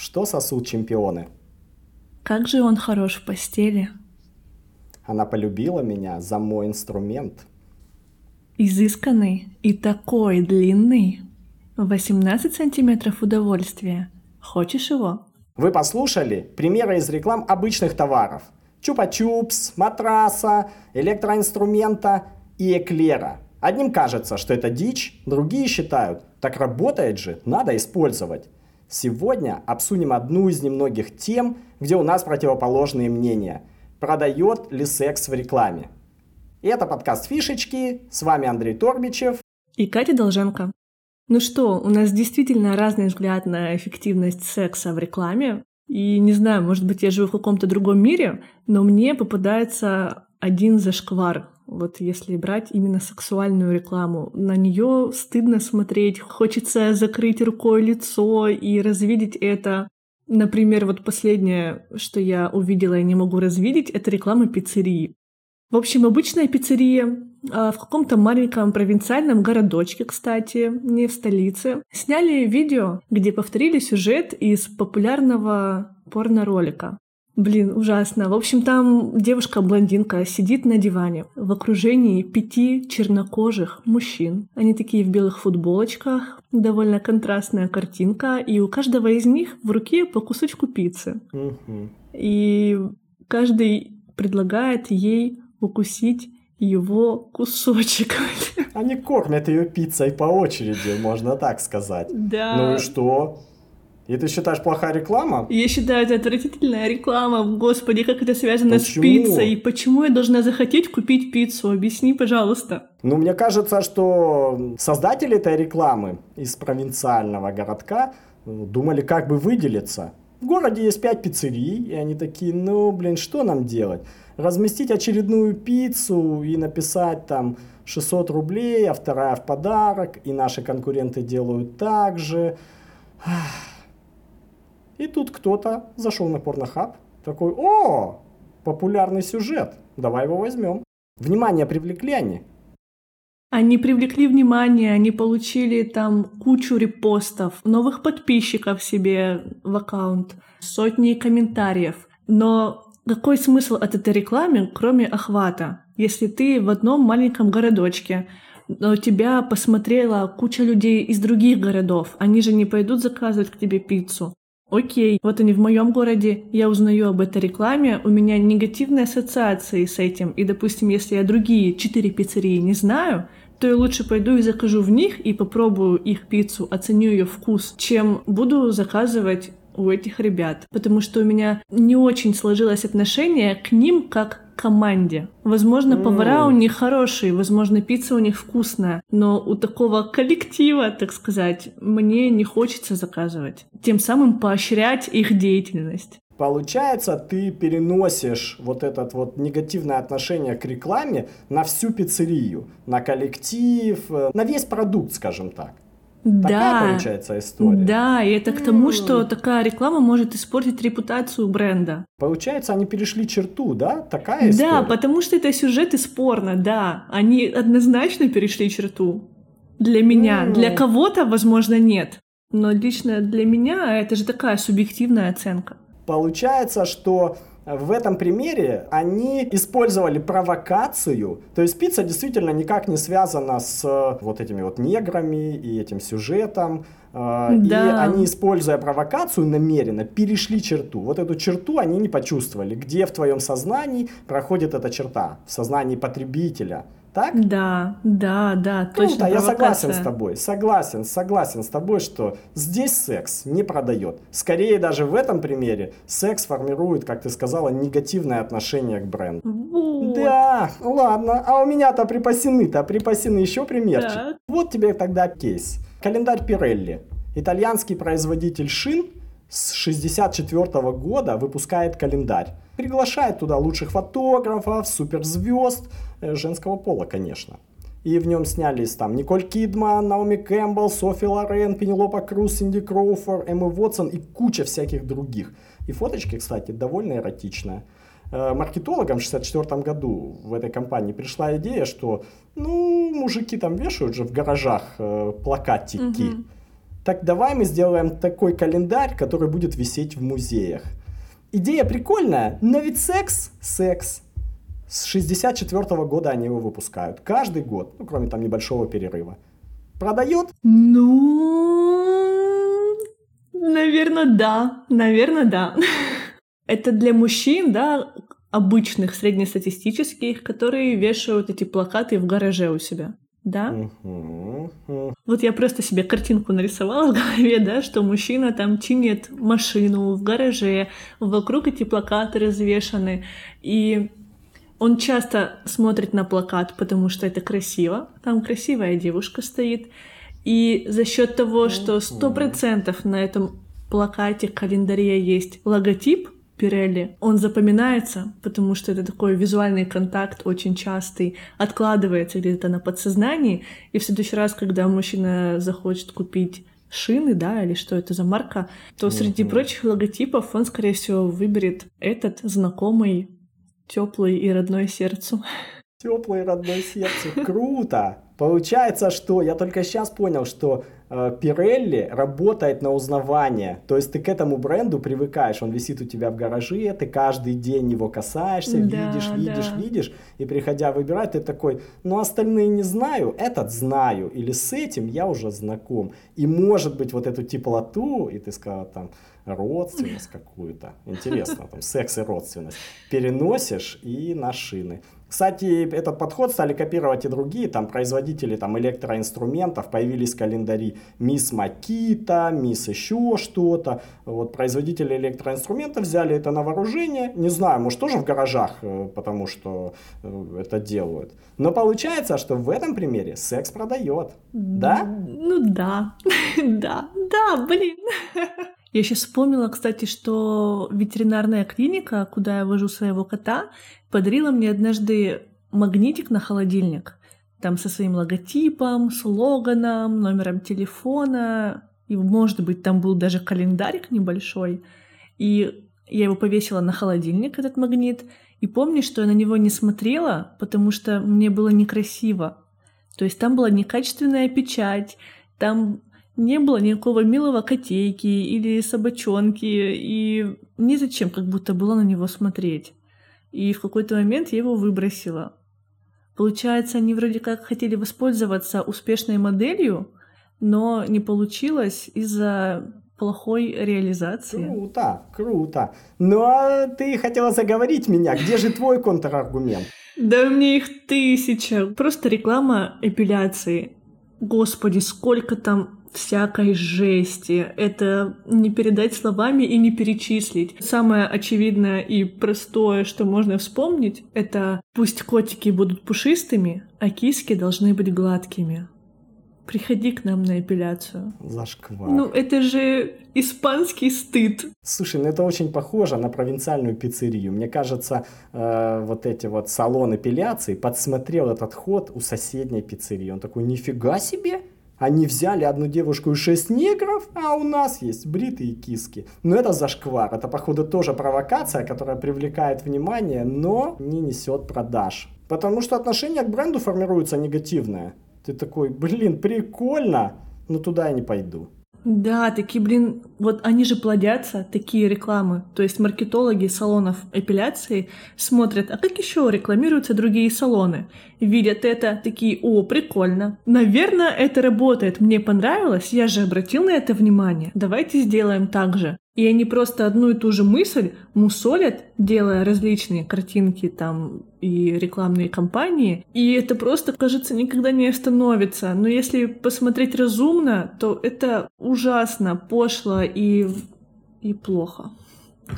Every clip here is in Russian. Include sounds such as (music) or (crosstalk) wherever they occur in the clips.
Что сосут чемпионы? Как же он хорош в постели. Она полюбила меня за мой инструмент. Изысканный и такой длинный. 18 сантиметров удовольствия. Хочешь его? Вы послушали примеры из реклам обычных товаров. Чупа-чупс, матраса, электроинструмента и эклера. Одним кажется, что это дичь, другие считают, так работает же, надо использовать. Сегодня обсудим одну из немногих тем, где у нас противоположные мнения. Продает ли секс в рекламе? Это подкаст «Фишечки». С вами Андрей Торбичев. И Катя Долженко. Ну что, у нас действительно разный взгляд на эффективность секса в рекламе. И не знаю, может быть, я живу в каком-то другом мире, но мне попадается один зашквар. Вот если брать именно сексуальную рекламу, на нее стыдно смотреть, хочется закрыть рукой лицо и развидеть это. Например, вот последнее, что я увидела и не могу развидеть, это реклама пиццерии. В общем, обычная пиццерия а, в каком-то маленьком провинциальном городочке, кстати, не в столице, сняли видео, где повторили сюжет из популярного порно-ролика. Блин, ужасно. В общем, там девушка-блондинка сидит на диване в окружении пяти чернокожих мужчин. Они такие в белых футболочках, довольно контрастная картинка, и у каждого из них в руке по кусочку пиццы. И каждый предлагает ей укусить его кусочек. Они кормят ее пиццей по очереди, можно так сказать. Да. Ну и что? И ты считаешь плохая реклама? Я считаю, это отвратительная реклама. Господи, как это связано Почему? с пиццей? Почему я должна захотеть купить пиццу? Объясни, пожалуйста. Ну, мне кажется, что создатели этой рекламы из провинциального городка ну, думали, как бы выделиться. В городе есть пять пиццерий, и они такие, ну, блин, что нам делать? Разместить очередную пиццу и написать там 600 рублей, а вторая в подарок, и наши конкуренты делают так же. И тут кто-то зашел на порнохаб, такой, о, популярный сюжет, давай его возьмем. Внимание привлекли они. Они привлекли внимание, они получили там кучу репостов, новых подписчиков себе в аккаунт, сотни комментариев. Но какой смысл от этой рекламы, кроме охвата? Если ты в одном маленьком городочке, но тебя посмотрела куча людей из других городов, они же не пойдут заказывать к тебе пиццу. Окей, вот они в моем городе, я узнаю об этой рекламе, у меня негативные ассоциации с этим, и, допустим, если я другие четыре пиццерии не знаю, то я лучше пойду и закажу в них и попробую их пиццу, оценю ее вкус, чем буду заказывать у этих ребят, потому что у меня не очень сложилось отношение к ним как команде. Возможно, mm. повара у них хорошие, возможно, пицца у них вкусная, но у такого коллектива, так сказать, мне не хочется заказывать. Тем самым поощрять их деятельность. Получается, ты переносишь вот это вот негативное отношение к рекламе на всю пиццерию, на коллектив, э, на весь продукт, скажем так. Да. Такая получается история. Да, и это к тому, что такая реклама может испортить репутацию бренда. Получается, они перешли черту, да? Такая история. Да, потому что это сюжет из порно, да. Они однозначно перешли черту. Для меня. Mm. Для кого-то, возможно, нет. Но лично для меня это же такая субъективная оценка. Получается, что в этом примере они использовали провокацию, то есть пицца действительно никак не связана с э, вот этими вот неграми и этим сюжетом, э, да. И они, используя провокацию намеренно, перешли черту. Вот эту черту они не почувствовали. Где в твоем сознании проходит эта черта? В сознании потребителя так? Да, да, да, Круто, точно. я согласен с тобой, согласен, согласен с тобой, что здесь секс не продает. Скорее даже в этом примере секс формирует, как ты сказала, негативное отношение к бренду. Вот. Да, ладно, а у меня-то припасены-то, припасены еще примерчик. Так. Вот тебе тогда кейс. Календарь Пирелли. Итальянский производитель шин с 64 года выпускает календарь. Приглашает туда лучших фотографов, суперзвезд, женского пола, конечно. И в нем снялись там Николь Кидман, Наоми Кэмпбелл, Софи Лорен, Пенелопа Круз, Синди Кроуфор, Эмма Уотсон и куча всяких других. И фоточки, кстати, довольно эротичные. Э, маркетологам в 64 году в этой компании пришла идея, что ну, мужики там вешают же в гаражах э, плакатики. Угу так давай мы сделаем такой календарь, который будет висеть в музеях. Идея прикольная, но ведь секс, секс. С 64 года они его выпускают. Каждый год, ну, кроме там небольшого перерыва. Продает? Ну, наверное, да. Наверное, да. (laughs) Это для мужчин, да, обычных, среднестатистических, которые вешают эти плакаты в гараже у себя. Да? Вот я просто себе картинку нарисовала в (laughs) голове, да, что мужчина там чинит машину в гараже, вокруг эти плакаты развешаны, и он часто смотрит на плакат, потому что это красиво, там красивая девушка стоит, и за счет того, что сто процентов на этом плакате календаре есть логотип Пирелли, он запоминается, потому что это такой визуальный контакт очень частый, откладывается где-то на подсознании, и в следующий раз, когда мужчина захочет купить шины, да, или что это за марка, то среди прочих логотипов он, скорее всего, выберет этот знакомый, теплый и родной сердцу. Теплое родное сердце. Круто! Получается, что я только сейчас понял, что э, Пирелли работает на узнавание. То есть ты к этому бренду привыкаешь. Он висит у тебя в гараже, ты каждый день его касаешься, Да, видишь, видишь, да. видишь. И приходя выбирать, ты такой, ну остальные не знаю, этот знаю. Или с этим я уже знаком. И может быть вот эту теплоту, и ты сказал там родственность какую-то. Интересно, там секс и родственность. Переносишь и на шины. Кстати, этот подход стали копировать и другие, там производители там, электроинструментов, появились календари Мисс Макита, Мисс еще что-то. Вот производители электроинструментов взяли это на вооружение, не знаю, может тоже в гаражах, э, потому что э, это делают. Но получается, что в этом примере секс продает, да? Ну да, (laughs) да, да, блин. (laughs) Я сейчас вспомнила, кстати, что ветеринарная клиника, куда я вожу своего кота, подарила мне однажды магнитик на холодильник. Там со своим логотипом, слоганом, номером телефона. И, может быть, там был даже календарик небольшой. И я его повесила на холодильник, этот магнит. И помню, что я на него не смотрела, потому что мне было некрасиво. То есть там была некачественная печать, там не было никакого милого котейки или собачонки, и незачем как будто было на него смотреть. И в какой-то момент я его выбросила. Получается, они вроде как хотели воспользоваться успешной моделью, но не получилось из-за плохой реализации. Круто, круто. Ну а ты хотела заговорить меня, где же твой контраргумент? Да у меня их тысяча. Просто реклама эпиляции. Господи, сколько там всякой жести. Это не передать словами и не перечислить. Самое очевидное и простое, что можно вспомнить, это пусть котики будут пушистыми, а киски должны быть гладкими. Приходи к нам на эпиляцию. Зашквар. Ну, это же испанский стыд. Слушай, ну это очень похоже на провинциальную пиццерию. Мне кажется, э, вот эти вот салон эпиляции подсмотрел этот ход у соседней пиццерии. Он такой, нифига себе! Они взяли одну девушку и шесть негров, а у нас есть бритые киски. Но это зашквар. Это, походу, тоже провокация, которая привлекает внимание, но не несет продаж. Потому что отношение к бренду формируется негативное. Ты такой, блин, прикольно, но туда я не пойду. Да, такие, блин, вот они же плодятся, такие рекламы. То есть маркетологи салонов эпиляции смотрят, а как еще рекламируются другие салоны? Видят это, такие, о, прикольно. Наверное, это работает, мне понравилось, я же обратил на это внимание. Давайте сделаем так же. И они просто одну и ту же мысль мусолят, делая различные картинки там и рекламные кампании. И это просто, кажется, никогда не остановится. Но если посмотреть разумно, то это ужасно, пошло и, и плохо.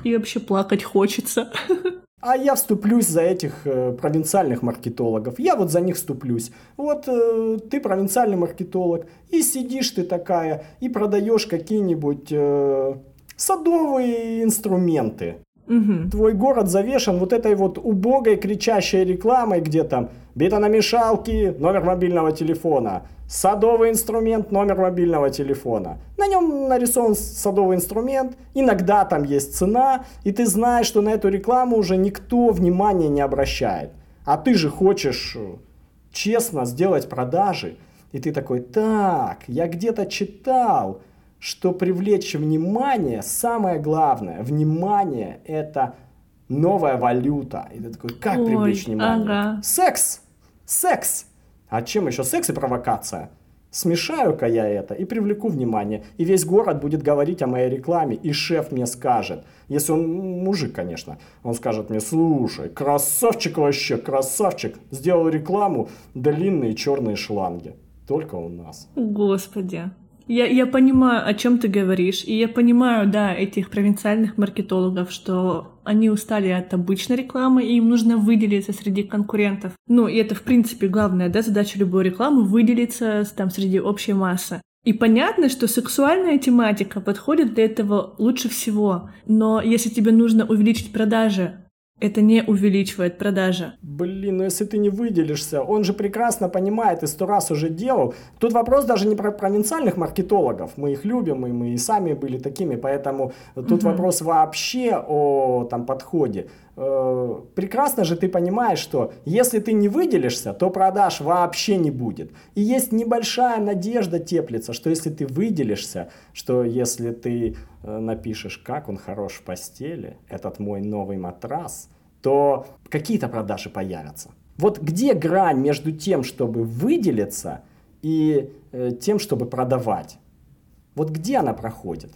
И вообще плакать хочется. (laughs) А я вступлюсь за этих э, провинциальных маркетологов. Я вот за них вступлюсь. Вот э, ты провинциальный маркетолог, и сидишь ты такая, и продаешь какие-нибудь э, садовые инструменты. Мгм. Твой город завешен вот этой вот убогой кричащей рекламой, где там бетономешалки, номер мобильного телефона, садовый инструмент, номер мобильного телефона. На нем нарисован садовый инструмент, иногда там есть цена, и ты знаешь, что на эту рекламу уже никто внимания не обращает. А ты же хочешь э, честно сделать продажи. И ты такой, так, я где-то читал, что привлечь внимание, самое главное, внимание это новая валюта. И ты такой, как Ой, привлечь внимание? ага. Секс! Секс! А чем еще секс и провокация? Смешаю-ка я это и привлеку внимание. И весь город будет говорить о моей рекламе. И шеф мне скажет, если он мужик, конечно, он скажет мне, слушай, красавчик вообще, красавчик, сделал рекламу, длинные черные шланги. Только у нас. Господи. Я, я понимаю, о чем ты говоришь, и я понимаю, да, этих провинциальных маркетологов, что они устали от обычной рекламы, и им нужно выделиться среди конкурентов. Ну, и это, в принципе, главная, да, задача любой рекламы — выделиться там среди общей массы. И понятно, что сексуальная тематика подходит для этого лучше всего, но если тебе нужно увеличить продажи, это не увеличивает продажи. Блин, ну если ты не выделишься, он же прекрасно понимает и сто раз уже делал. Тут вопрос даже не про провинциальных маркетологов. Мы их любим, и мы и сами были такими, поэтому тут Мгм. вопрос вообще о там подходе. Э, Прекрасно же ты понимаешь, что если ты не выделишься, то продаж вообще не будет. И есть небольшая надежда теплится, что если ты выделишься, что если ты э, напишешь, как он хорош в постели, этот мой новый матрас, то какие-то продажи появятся. Вот где грань между тем, чтобы выделиться, и э, тем, чтобы продавать? Вот где она проходит?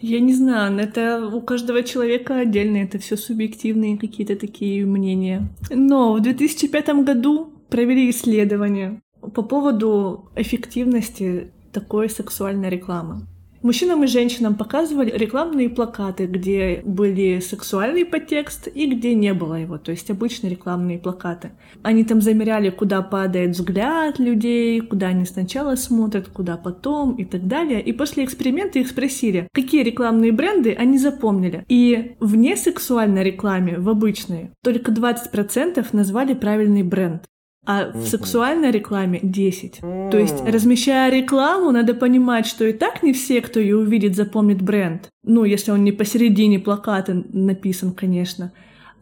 Я не знаю, это у каждого человека отдельно, это все субъективные какие-то такие мнения. Но в 2005 году провели исследование по поводу эффективности такой сексуальной рекламы. Мужчинам и женщинам показывали рекламные плакаты, где были сексуальный подтекст и где не было его, то есть обычные рекламные плакаты. Они там замеряли, куда падает взгляд людей, куда они сначала смотрят, куда потом и так далее. И после эксперимента их спросили, какие рекламные бренды они запомнили. И в несексуальной рекламе, в обычной, только 20% назвали правильный бренд. А в Мгм. сексуальной рекламе 10. То есть, размещая рекламу, надо понимать, что и так не все, кто ее увидит, запомнит бренд. Ну, если он не посередине плаката написан, конечно.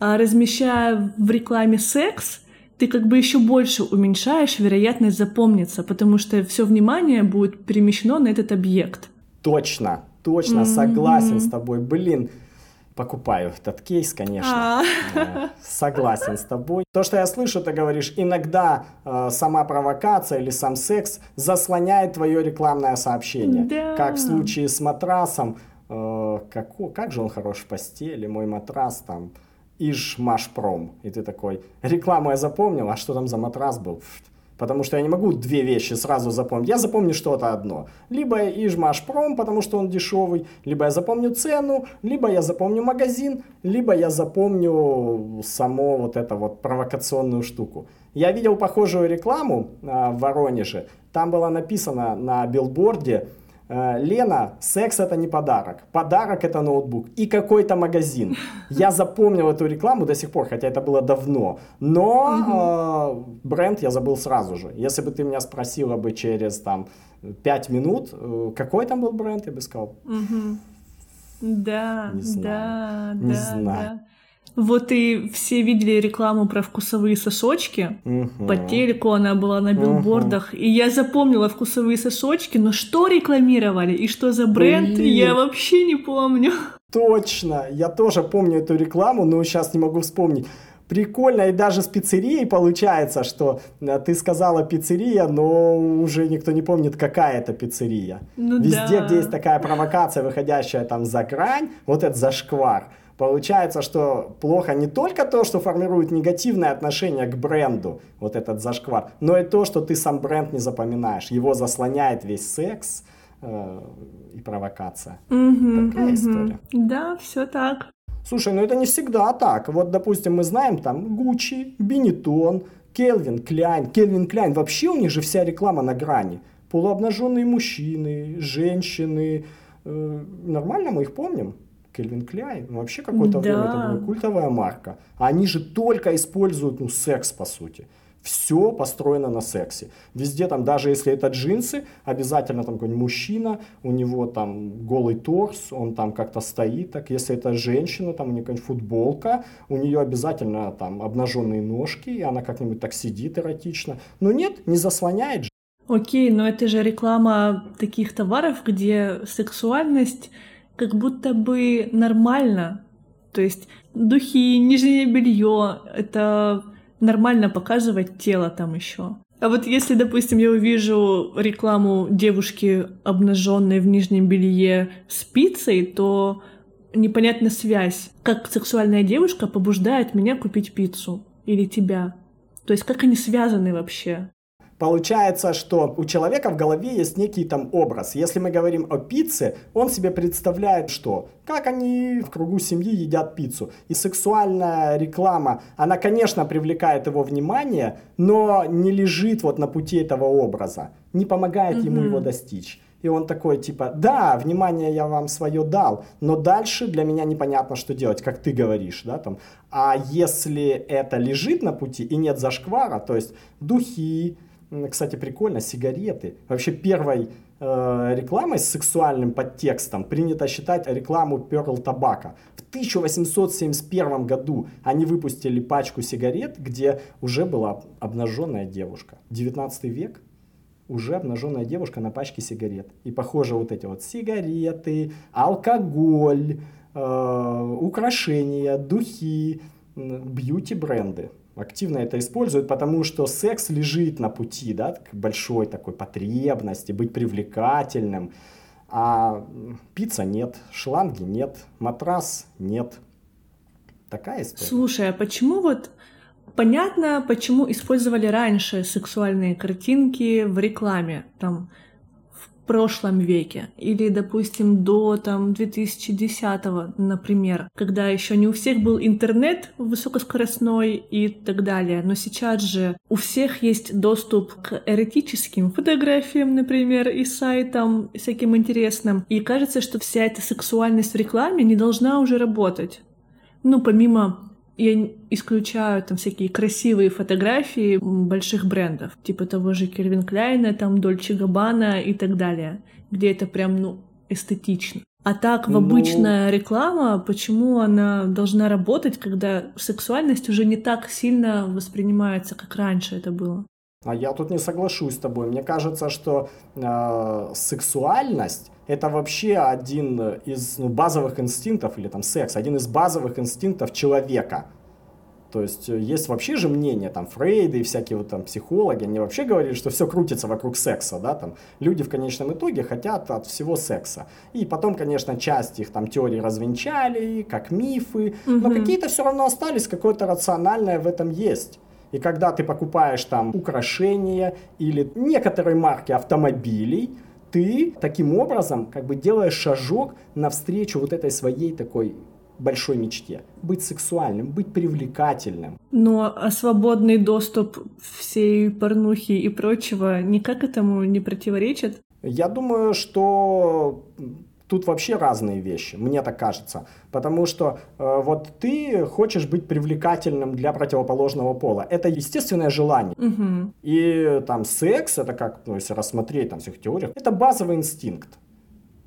А размещая в рекламе секс, ты как бы еще больше уменьшаешь вероятность запомниться, потому что все внимание будет перемещено на этот объект. Точно, точно, Мгм. согласен с тобой. Блин, покупаю этот кейс, конечно. А. Согласен с тобой. То, что я слышу, ты говоришь, иногда э, сама провокация или сам секс заслоняет твое рекламное сообщение. Да. Как в случае с матрасом. э, како- как же он хорош в постели, мой матрас там. Иж Машпром. И ты такой, рекламу я запомнил, а что там за матрас был? Потому что я не могу две вещи сразу запомнить. Я запомню что-то одно. Либо Ижмашпром, потому что он дешевый, либо я запомню цену, либо я запомню магазин, либо я запомню само вот это вот провокационную штуку. Я видел похожую рекламу а, в Воронеже. Там было написано на билборде э, Лена, секс это не подарок. Подарок это ноутбук и какой-то магазин. Я запомнил эту рекламу до сих пор, хотя это было давно. Но э, бренд я забыл сразу же. Если бы ты меня спросила бы через там 5 минут, э, какой там был бренд, я бы сказал, Мгм. Да, Не знаю. да, Не да, знаю. да. Вот и все видели рекламу про вкусовые сосочки. «Мгм». По телеку она была на билбордах, и я запомнила вкусовые сосочки, но что рекламировали и что за бренд, Блин. я вообще не помню. Точно, я тоже помню эту рекламу, но сейчас не могу вспомнить. Прикольно, и даже с пиццерией получается, что э, ты сказала пиццерия, но уже никто не помнит, какая это пиццерия. Ну Везде, да. где есть такая провокация, выходящая там за грань, вот этот зашквар, получается, что плохо не только то, что формирует негативное отношение к бренду, вот этот зашквар, но и то, что ты сам бренд не запоминаешь. Его заслоняет весь секс э, и провокация. Мгм, Такая мгм. история. Да, все так. Слушай, ну это не всегда так. Вот, допустим, мы знаем там Гуччи, Бенетон, Келвин Кляйн. Келвин Кляйн, вообще у них же вся реклама на грани. Полуобнаженные мужчины, женщины. Э, нормально мы их помним? Кельвин Кляйн, ну, вообще какое-то Да. время это была культовая марка. А они же только используют, ну, секс, по сути. Все построено на сексе. Везде там, даже если это джинсы, обязательно там какой-нибудь мужчина, у него там голый торс, он там как-то стоит так. Если это женщина, там у нее какая-нибудь футболка, у нее обязательно там обнаженные ножки, и она как-нибудь так сидит эротично. Но нет, не заслоняет же. Окей, но это же реклама таких товаров, где сексуальность как будто бы нормально. То есть духи, нижнее белье, это нормально показывать тело там еще. А вот если, допустим, я увижу рекламу девушки, обнаженной в нижнем белье с пиццей, то непонятна связь. Как сексуальная девушка побуждает меня купить пиццу или тебя. То есть как они связаны вообще? Получается, что у человека в голове есть некий там образ. Если мы говорим о пицце, он себе представляет что? Как они в кругу семьи едят пиццу. И сексуальная реклама, она, конечно, привлекает его внимание, но не лежит вот на пути этого образа, не помогает mm-hmm. ему его достичь. И он такой, типа, да, внимание я вам свое дал, но дальше для меня непонятно, что делать, как ты говоришь, да, там. А если это лежит на пути и нет зашквара, то есть духи, кстати, прикольно, сигареты. Вообще первой э, рекламой с сексуальным подтекстом принято считать рекламу Pearl Tobacco. В 1871 году они выпустили пачку сигарет, где уже была обнаженная девушка. 19 век уже обнаженная девушка на пачке сигарет. И похоже вот эти вот сигареты, алкоголь, э, украшения, духи, бьюти-бренды активно это используют, потому что секс лежит на пути, да, к большой такой потребности, быть привлекательным. А пицца нет, шланги нет, матрас нет. Такая история. Слушай, а почему вот понятно, почему использовали раньше сексуальные картинки в рекламе? Там прошлом веке или, допустим, до там 2010, например, когда еще не у всех был интернет высокоскоростной и так далее. Но сейчас же у всех есть доступ к эротическим фотографиям, например, и сайтам всяким интересным. И кажется, что вся эта сексуальность в рекламе не должна уже работать. Ну, помимо я исключаю там всякие красивые фотографии больших брендов, типа того же Кельвин Кляйна, там Дольче Габбана и так далее, где это прям, ну, эстетично. А так, в ну... обычная реклама, почему она должна работать, когда сексуальность уже не так сильно воспринимается, как раньше это было? А я тут не соглашусь с тобой. Мне кажется, что э, сексуальность это вообще один из ну, базовых инстинктов, или там секс, один из базовых инстинктов человека. То есть э, есть вообще же мнение, там, Фрейды и всякие вот там психологи, они вообще говорили, что все крутится вокруг секса, да, там, люди в конечном итоге хотят от всего секса. И потом, конечно, часть их там теорий развенчали, как мифы, угу. но какие-то все равно остались, какое-то рациональное в этом есть. И когда ты покупаешь там украшения или некоторые марки автомобилей, ты таким образом как бы делаешь шажок навстречу вот этой своей такой большой мечте. Быть сексуальным, быть привлекательным. Но а свободный доступ всей порнухи и прочего никак этому не противоречит? Я думаю, что тут вообще разные вещи, мне так кажется. Потому что э, вот ты хочешь быть привлекательным для противоположного пола. Это естественное желание. Угу. И там секс, это как, ну, если рассмотреть там всех теориях, это базовый инстинкт.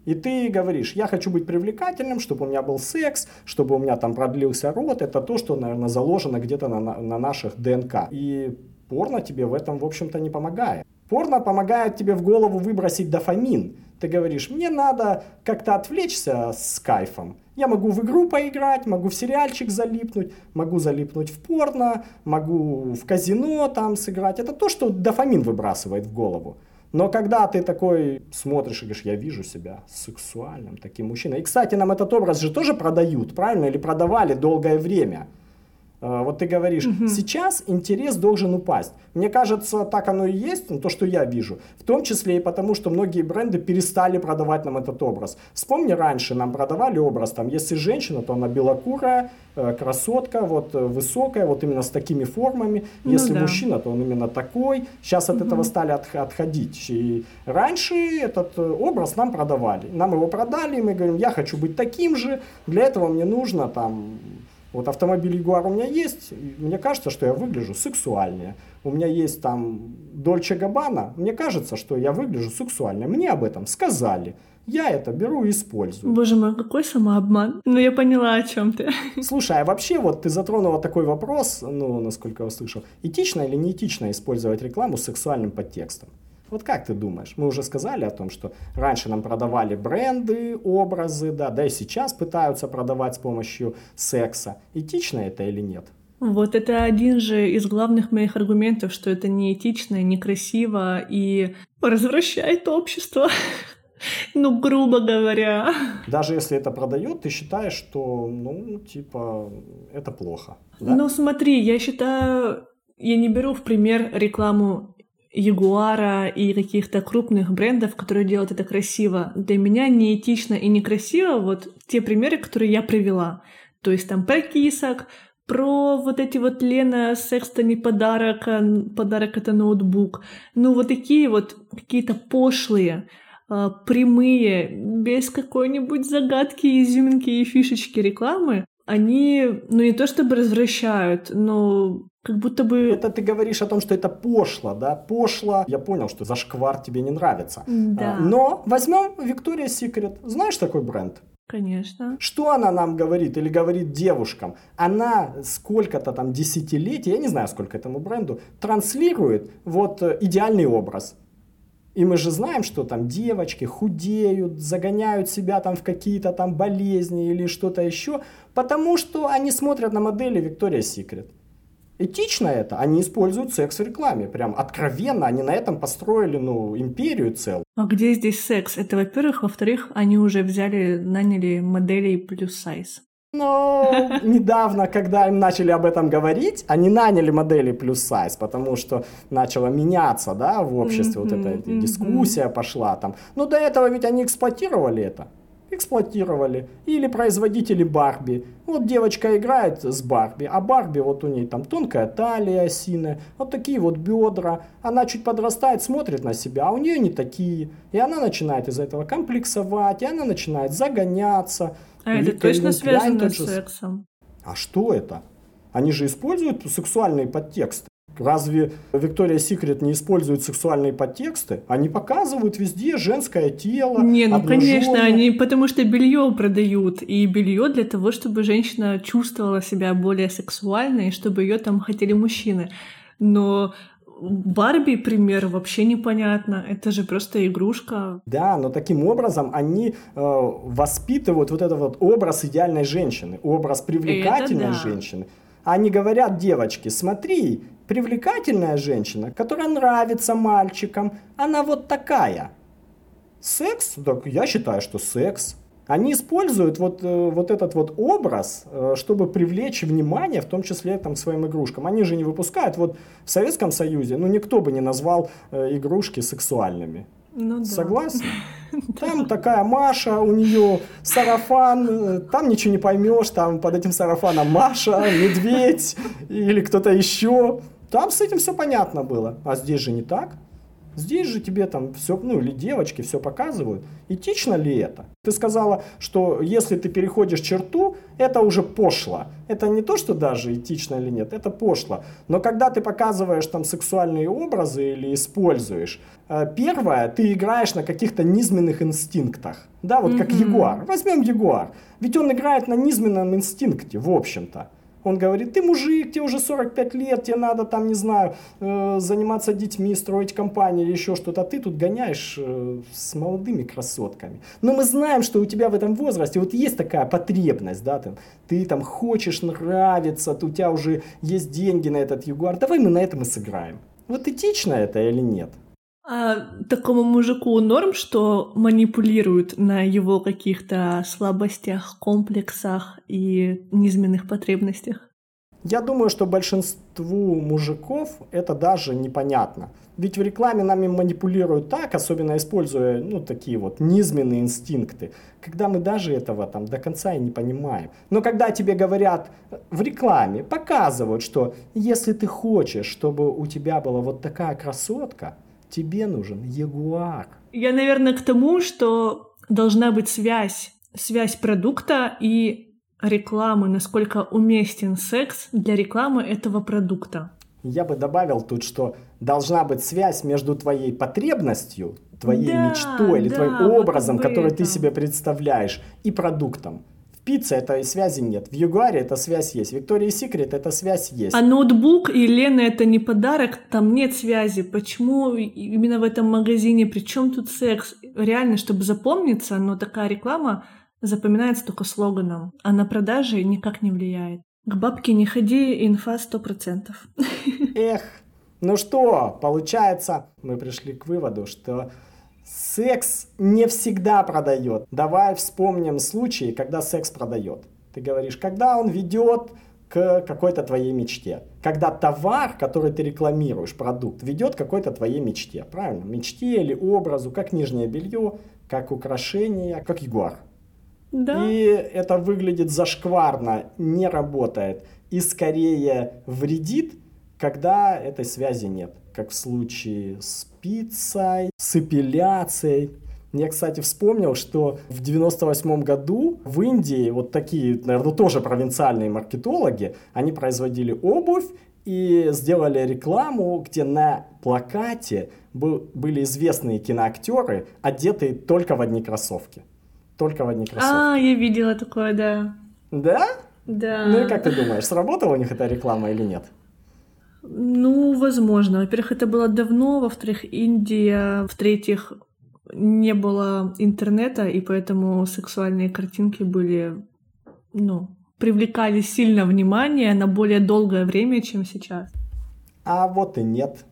И ты говоришь, я хочу быть привлекательным, чтобы у меня был секс, чтобы у меня там продлился рот. Это то, что, наверное, заложено где-то на, на наших ДНК. И порно тебе в этом, в общем-то, не помогает. Порно помогает тебе в голову выбросить дофамин. Ты говоришь, мне надо как-то отвлечься с кайфом. Я могу в игру поиграть, могу в сериальчик залипнуть, могу залипнуть в порно, могу в казино там сыграть. Это то, что дофамин выбрасывает в голову. Но когда ты такой смотришь и говоришь, я вижу себя сексуальным таким мужчиной. И, кстати, нам этот образ же тоже продают, правильно? Или продавали долгое время. А, вот ты говоришь, угу. сейчас интерес должен упасть. Мне кажется, так оно и есть, ну, то, что я вижу. В том числе и потому, что многие бренды перестали продавать нам этот образ. Вспомни, раньше нам продавали образ, там, если женщина, то она белокурая, э, красотка, вот э, высокая, вот именно с такими формами. Ну, если да. мужчина, то он именно такой. Сейчас от угу. этого стали от, отходить. И раньше этот э, образ нам продавали. Нам его продали, и мы говорим, я хочу быть таким же, для этого мне нужно там вот автомобиль Jaguar у меня есть, мне кажется, что я выгляжу сексуальнее. У меня есть там Дольче Габбана, мне кажется, что я выгляжу сексуальнее. Мне об этом сказали. Я это беру и использую. Боже мой, какой самообман. Ну, я поняла, о чем ты. Слушай, а вообще вот ты затронула такой вопрос, ну, насколько я услышал. Этично или неэтично использовать рекламу с сексуальным подтекстом? Вот как ты думаешь? Мы уже сказали о том, что раньше нам продавали бренды, образы, да, да и сейчас пытаются продавать с помощью секса. Этично это или нет? Вот это один же из главных моих аргументов, что это неэтично, некрасиво и развращает общество. (laughs) Ну, грубо говоря. Даже если это продает, ты считаешь, что, ну, типа, это плохо. Да? Ну, смотри, я считаю, я не беру в пример рекламу Ягуара и каких-то крупных брендов, которые делают это красиво. Для меня неэтично и некрасиво вот те примеры, которые я привела. То есть там про кисок, про вот эти вот Лена Секстони подарок, подарок это ноутбук. Ну вот такие вот какие-то пошлые, а, прямые, без какой-нибудь загадки, изюминки и фишечки рекламы, они, ну не то чтобы развращают, но как будто бы... Это ты говоришь о том, что это пошло, да? Пошло. Я понял, что зашквар тебе не нравится. Да. А, но возьмем Victoria's Secret. Знаешь такой бренд? Конечно. Что она нам говорит или говорит девушкам? Она сколько-то там десятилетий, я не знаю сколько этому бренду, транслирует вот э, идеальный образ. И мы же знаем, что там девочки худеют, загоняют себя там в какие-то там болезни или что-то еще, потому что они смотрят на модели Victoria's Secret. Этично это? Они используют секс в рекламе. Прям откровенно. Они на этом построили, ну, империю целую. А где здесь секс? Это, во-первых. Во-вторых, они уже взяли, наняли моделей плюс сайз. Но недавно, когда им начали об этом говорить, они наняли модели плюс сайз, потому что начала меняться, да, в обществе, вот эта дискуссия пошла там. Но до этого ведь они эксплуатировали это эксплуатировали. Или производители Барби. Вот девочка играет с Барби, а Барби вот у ней там тонкая талия осиная, вот такие вот бедра. Она чуть подрастает, смотрит на себя, а у нее не такие. И она начинает из-за этого комплексовать, и она начинает загоняться. А это точно связано с сексом? А что это? Они же используют сексуальные подтексты. Разве Виктория Секрет не использует сексуальные подтексты? Они показывают везде женское тело. Не, ну конечно, они потому что белье продают. И белье для того, чтобы женщина чувствовала себя более сексуальной, и чтобы ее там хотели мужчины. Но Барби пример вообще непонятно. Это же просто игрушка. Да, но таким образом они э, воспитывают вот этот вот образ идеальной женщины, образ привлекательной да. женщины. Они говорят девочке, смотри, привлекательная женщина, которая нравится мальчикам, она вот такая. Секс? Так я считаю, что секс. Они используют вот, э, вот этот вот образ, э, чтобы привлечь внимание, в том числе там, к своим игрушкам. Они же не выпускают. Вот в Советском Союзе, ну никто бы не назвал э, игрушки сексуальными. Ну, да. Согласна? (laughs) Там такая Маша, у нее сарафан, там ничего не поймешь, там под этим сарафаном Маша, медведь или кто-то еще. Там с этим все понятно было. А здесь же не так. Здесь же тебе там все, ну или девочки все показывают. Этично ли это? Ты сказала, что если ты переходишь черту, это уже пошло. Это не то, что даже этично или нет, это пошло. Но когда ты показываешь там сексуальные образы или используешь, э, первое, ты играешь на каких-то низменных инстинктах. Да, вот mm-hmm. как Ягуар. Возьмем Ягуар. Ведь он играет на низменном инстинкте, в общем-то. Он говорит, ты мужик, тебе уже 45 лет, тебе надо там, не знаю, э, заниматься детьми, строить компанию или еще что-то. А ты тут гоняешь э, с молодыми красотками. Но мы знаем, что у тебя в этом возрасте вот есть такая потребность, да, там, ты там хочешь нравиться, у тебя уже есть деньги на этот Ягуар. Давай мы на этом и сыграем. Вот этично это или нет? А такому мужику норм, что манипулируют на его каких-то слабостях, комплексах и низменных потребностях? Я думаю, что большинству мужиков это даже непонятно. Ведь в рекламе нами манипулируют так, особенно используя ну, такие вот низменные инстинкты, когда мы даже этого там до конца и не понимаем. Но когда тебе говорят в рекламе, показывают, что если ты хочешь, чтобы у тебя была вот такая красотка, Тебе нужен ягуар. Я, наверное, к тому, что должна быть связь. Связь продукта и рекламы, насколько уместен секс для рекламы этого продукта. Я бы добавил тут, что должна быть связь между твоей потребностью, твоей да, мечтой или да, твоим образом, вот который ты себе представляешь, и продуктом. Пицце этой связи нет, в Ягуаре эта связь есть, в Виктории Секрет эта связь есть. А ноутбук и Лена это не подарок, там нет связи. Почему именно в этом магазине? Причем тут секс? Реально, чтобы запомниться, но такая реклама запоминается только слоганом, а на продажи никак не влияет. К бабке не ходи, инфа сто процентов. Эх, ну что, получается, мы пришли к выводу, что секс не всегда продает. Давай вспомним случаи, когда секс продает. Ты говоришь, когда он ведет к какой-то твоей мечте. Когда товар, который ты рекламируешь, продукт, ведет к какой-то твоей мечте. Правильно? Мечте или образу, как нижнее белье, как украшение, как ягуар. Да. И это выглядит зашкварно, не работает. И скорее вредит, когда этой связи нет. Как в случае с пиццей, с эпиляцией. Я, кстати, вспомнил, что в 98 году в Индии вот такие, наверное, тоже провинциальные маркетологи, они производили обувь и сделали рекламу, где на плакате был, были известные киноактеры, одетые только в одни кроссовки. Только в одни кроссовки. А, я видела такое, да. Да? Да. Ну и как ты думаешь, сработала у них эта реклама или нет? Ну, возможно. Во-первых, это было давно, во-вторых, Индия, в-третьих, не было интернета, и поэтому сексуальные картинки были, ну, привлекали сильно внимание на более долгое время, чем сейчас. А вот и нет.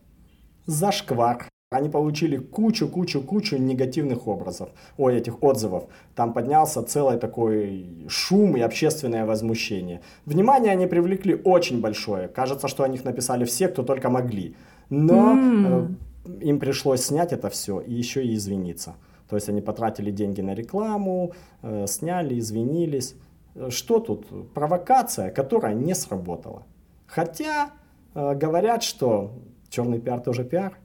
Зашквар. Они получили кучу-кучу-кучу негативных образов, ой, этих отзывов. Там поднялся целый такой шум и общественное возмущение. Внимание они привлекли очень большое. Кажется, что о них написали все, кто только могли. Но mm. э, им пришлось снять это все и еще и извиниться. То есть они потратили деньги на рекламу, э, сняли, извинились. Что тут? Провокация, которая не сработала. Хотя э, говорят, что черный пиар тоже пиар.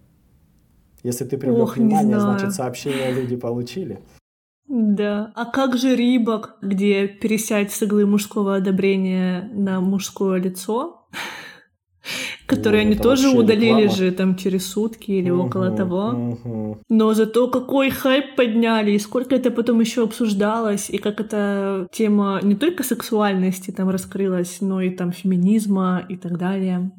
Если ты привлек Ох, внимание, значит сообщения люди получили. Да. А как же Рибок, где пересядь с иглы мужского одобрения на мужское лицо? (laughs) Которые они тоже удалили же там через сутки или около того. Но зато какой хайп подняли, и сколько это потом еще обсуждалось, и как эта тема не только сексуальности там раскрылась, но и там феминизма и так далее.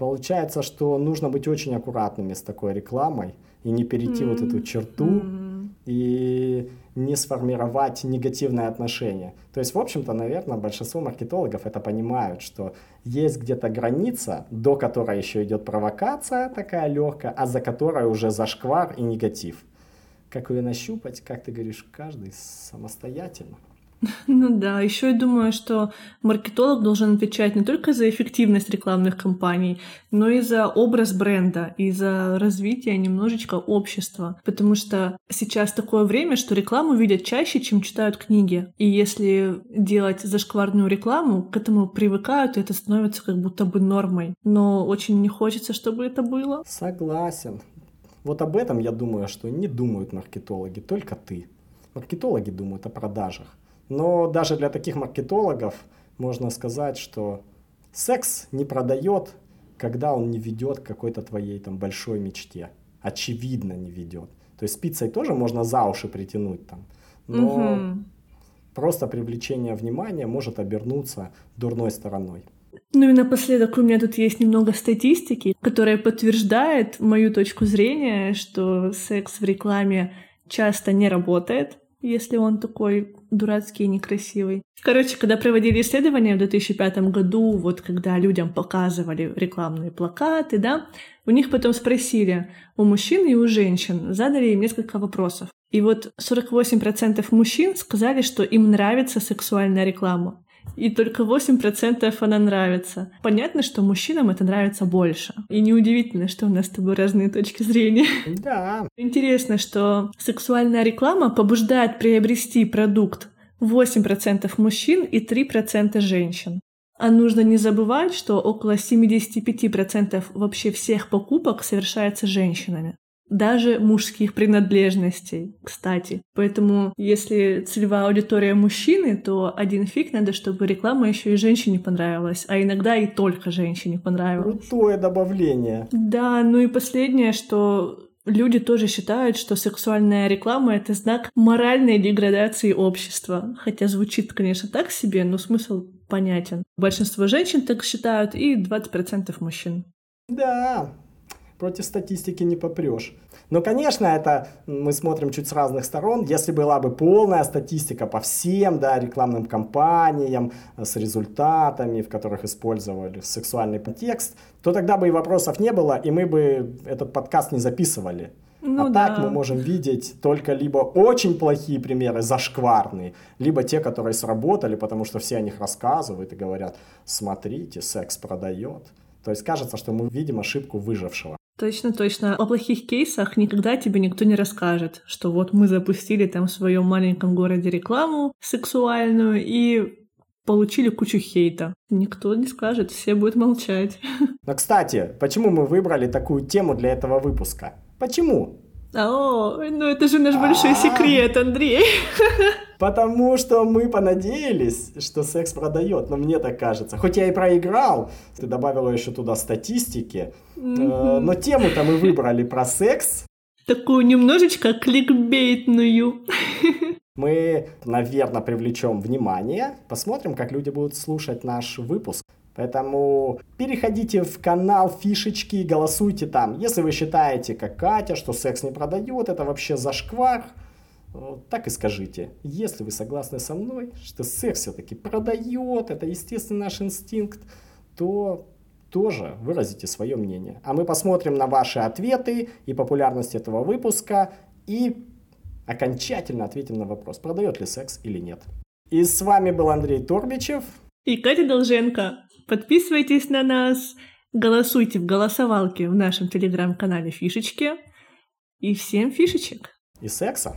Получается, что нужно быть очень аккуратными с такой рекламой и не перейти mm-hmm. вот эту черту mm-hmm. и не сформировать негативное отношение. То есть, в общем-то, наверное, большинство маркетологов это понимают, что есть где-то граница, до которой еще идет провокация такая легкая, а за которой уже зашквар и негатив. Как ее нащупать, как ты говоришь, каждый самостоятельно. (laughs) Ну да, еще я думаю, что маркетолог должен отвечать не только за эффективность рекламных кампаний, но и за образ бренда, и за развитие немножечко общества. Потому что сейчас такое время, что рекламу видят чаще, чем читают книги. И если делать зашкварную рекламу, к этому привыкают, и это становится как будто бы нормой. Но очень не хочется, чтобы это было. Согласен. Вот об этом я думаю, что не думают маркетологи, только ты. Маркетологи думают о продажах. Но даже для таких маркетологов можно сказать, что секс не продает, когда он не ведет к какой-то твоей там большой мечте. Очевидно не ведет. То есть с пиццей тоже можно за уши притянуть там. Но угу. просто привлечение внимания может обернуться дурной стороной. Ну и напоследок у меня тут есть немного статистики, которая подтверждает мою точку зрения, что секс в рекламе часто не работает, если он такой дурацкий и некрасивый. Короче, когда проводили исследования в 2005 году, вот когда людям показывали рекламные плакаты, да, у них потом спросили, у мужчин и у женщин, задали им несколько вопросов. И вот 48% мужчин сказали, что им нравится сексуальная реклама и только 8% она нравится. Понятно, что мужчинам это нравится больше. И неудивительно, что у нас с тобой разные точки зрения. Да. Интересно, что сексуальная реклама побуждает приобрести продукт 8% мужчин и 3% женщин. А нужно не забывать, что около 75% вообще всех покупок совершается женщинами даже мужских принадлежностей, кстати. Поэтому, если целевая аудитория мужчины, то один фиг надо, чтобы реклама еще и женщине понравилась, а иногда и только женщине понравилась. Крутое добавление. Да, ну и последнее, что люди тоже считают, что сексуальная реклама — это знак моральной деградации общества. Хотя звучит, конечно, так себе, но смысл понятен. Большинство женщин так считают и 20% мужчин. Да, против статистики не попрешь. Но, конечно, это мы смотрим чуть с разных сторон. Если была бы полная статистика по всем да, рекламным кампаниям с результатами, в которых использовали сексуальный контекст, то тогда бы и вопросов не было, и мы бы этот подкаст не записывали. Ну, а да. так мы можем видеть только либо очень плохие примеры, зашкварные, либо те, которые сработали, потому что все о них рассказывают и говорят, смотрите, секс продает. То есть кажется, что мы видим ошибку выжившего. Точно, точно. О плохих кейсах никогда тебе никто не расскажет, что вот мы запустили там в своем маленьком городе рекламу сексуальную и получили кучу хейта. Никто не скажет, все будут молчать. (laughs) Но, кстати, почему мы выбрали такую тему для этого выпуска? Почему? О, ну это же наш большой секрет, Андрей. (laughs) Потому что мы понадеялись, что секс продает, но мне так кажется. Хоть я и проиграл, ты добавила еще туда статистики, mm-hmm. но тему-то мы выбрали про секс. Такую немножечко кликбейтную. Мы, наверное, привлечем внимание, посмотрим, как люди будут слушать наш выпуск. Поэтому переходите в канал фишечки и голосуйте там. Если вы считаете, как Катя, что секс не продает, это вообще зашквар, так и скажите. Если вы согласны со мной, что секс все-таки продает, это естественный наш инстинкт, то тоже выразите свое мнение. А мы посмотрим на ваши ответы и популярность этого выпуска и окончательно ответим на вопрос, продает ли секс или нет. И с вами был Андрей Торбичев и Катя Долженко. Подписывайтесь на нас, голосуйте в голосовалке в нашем телеграм-канале «Фишечки». И всем фишечек! И секса!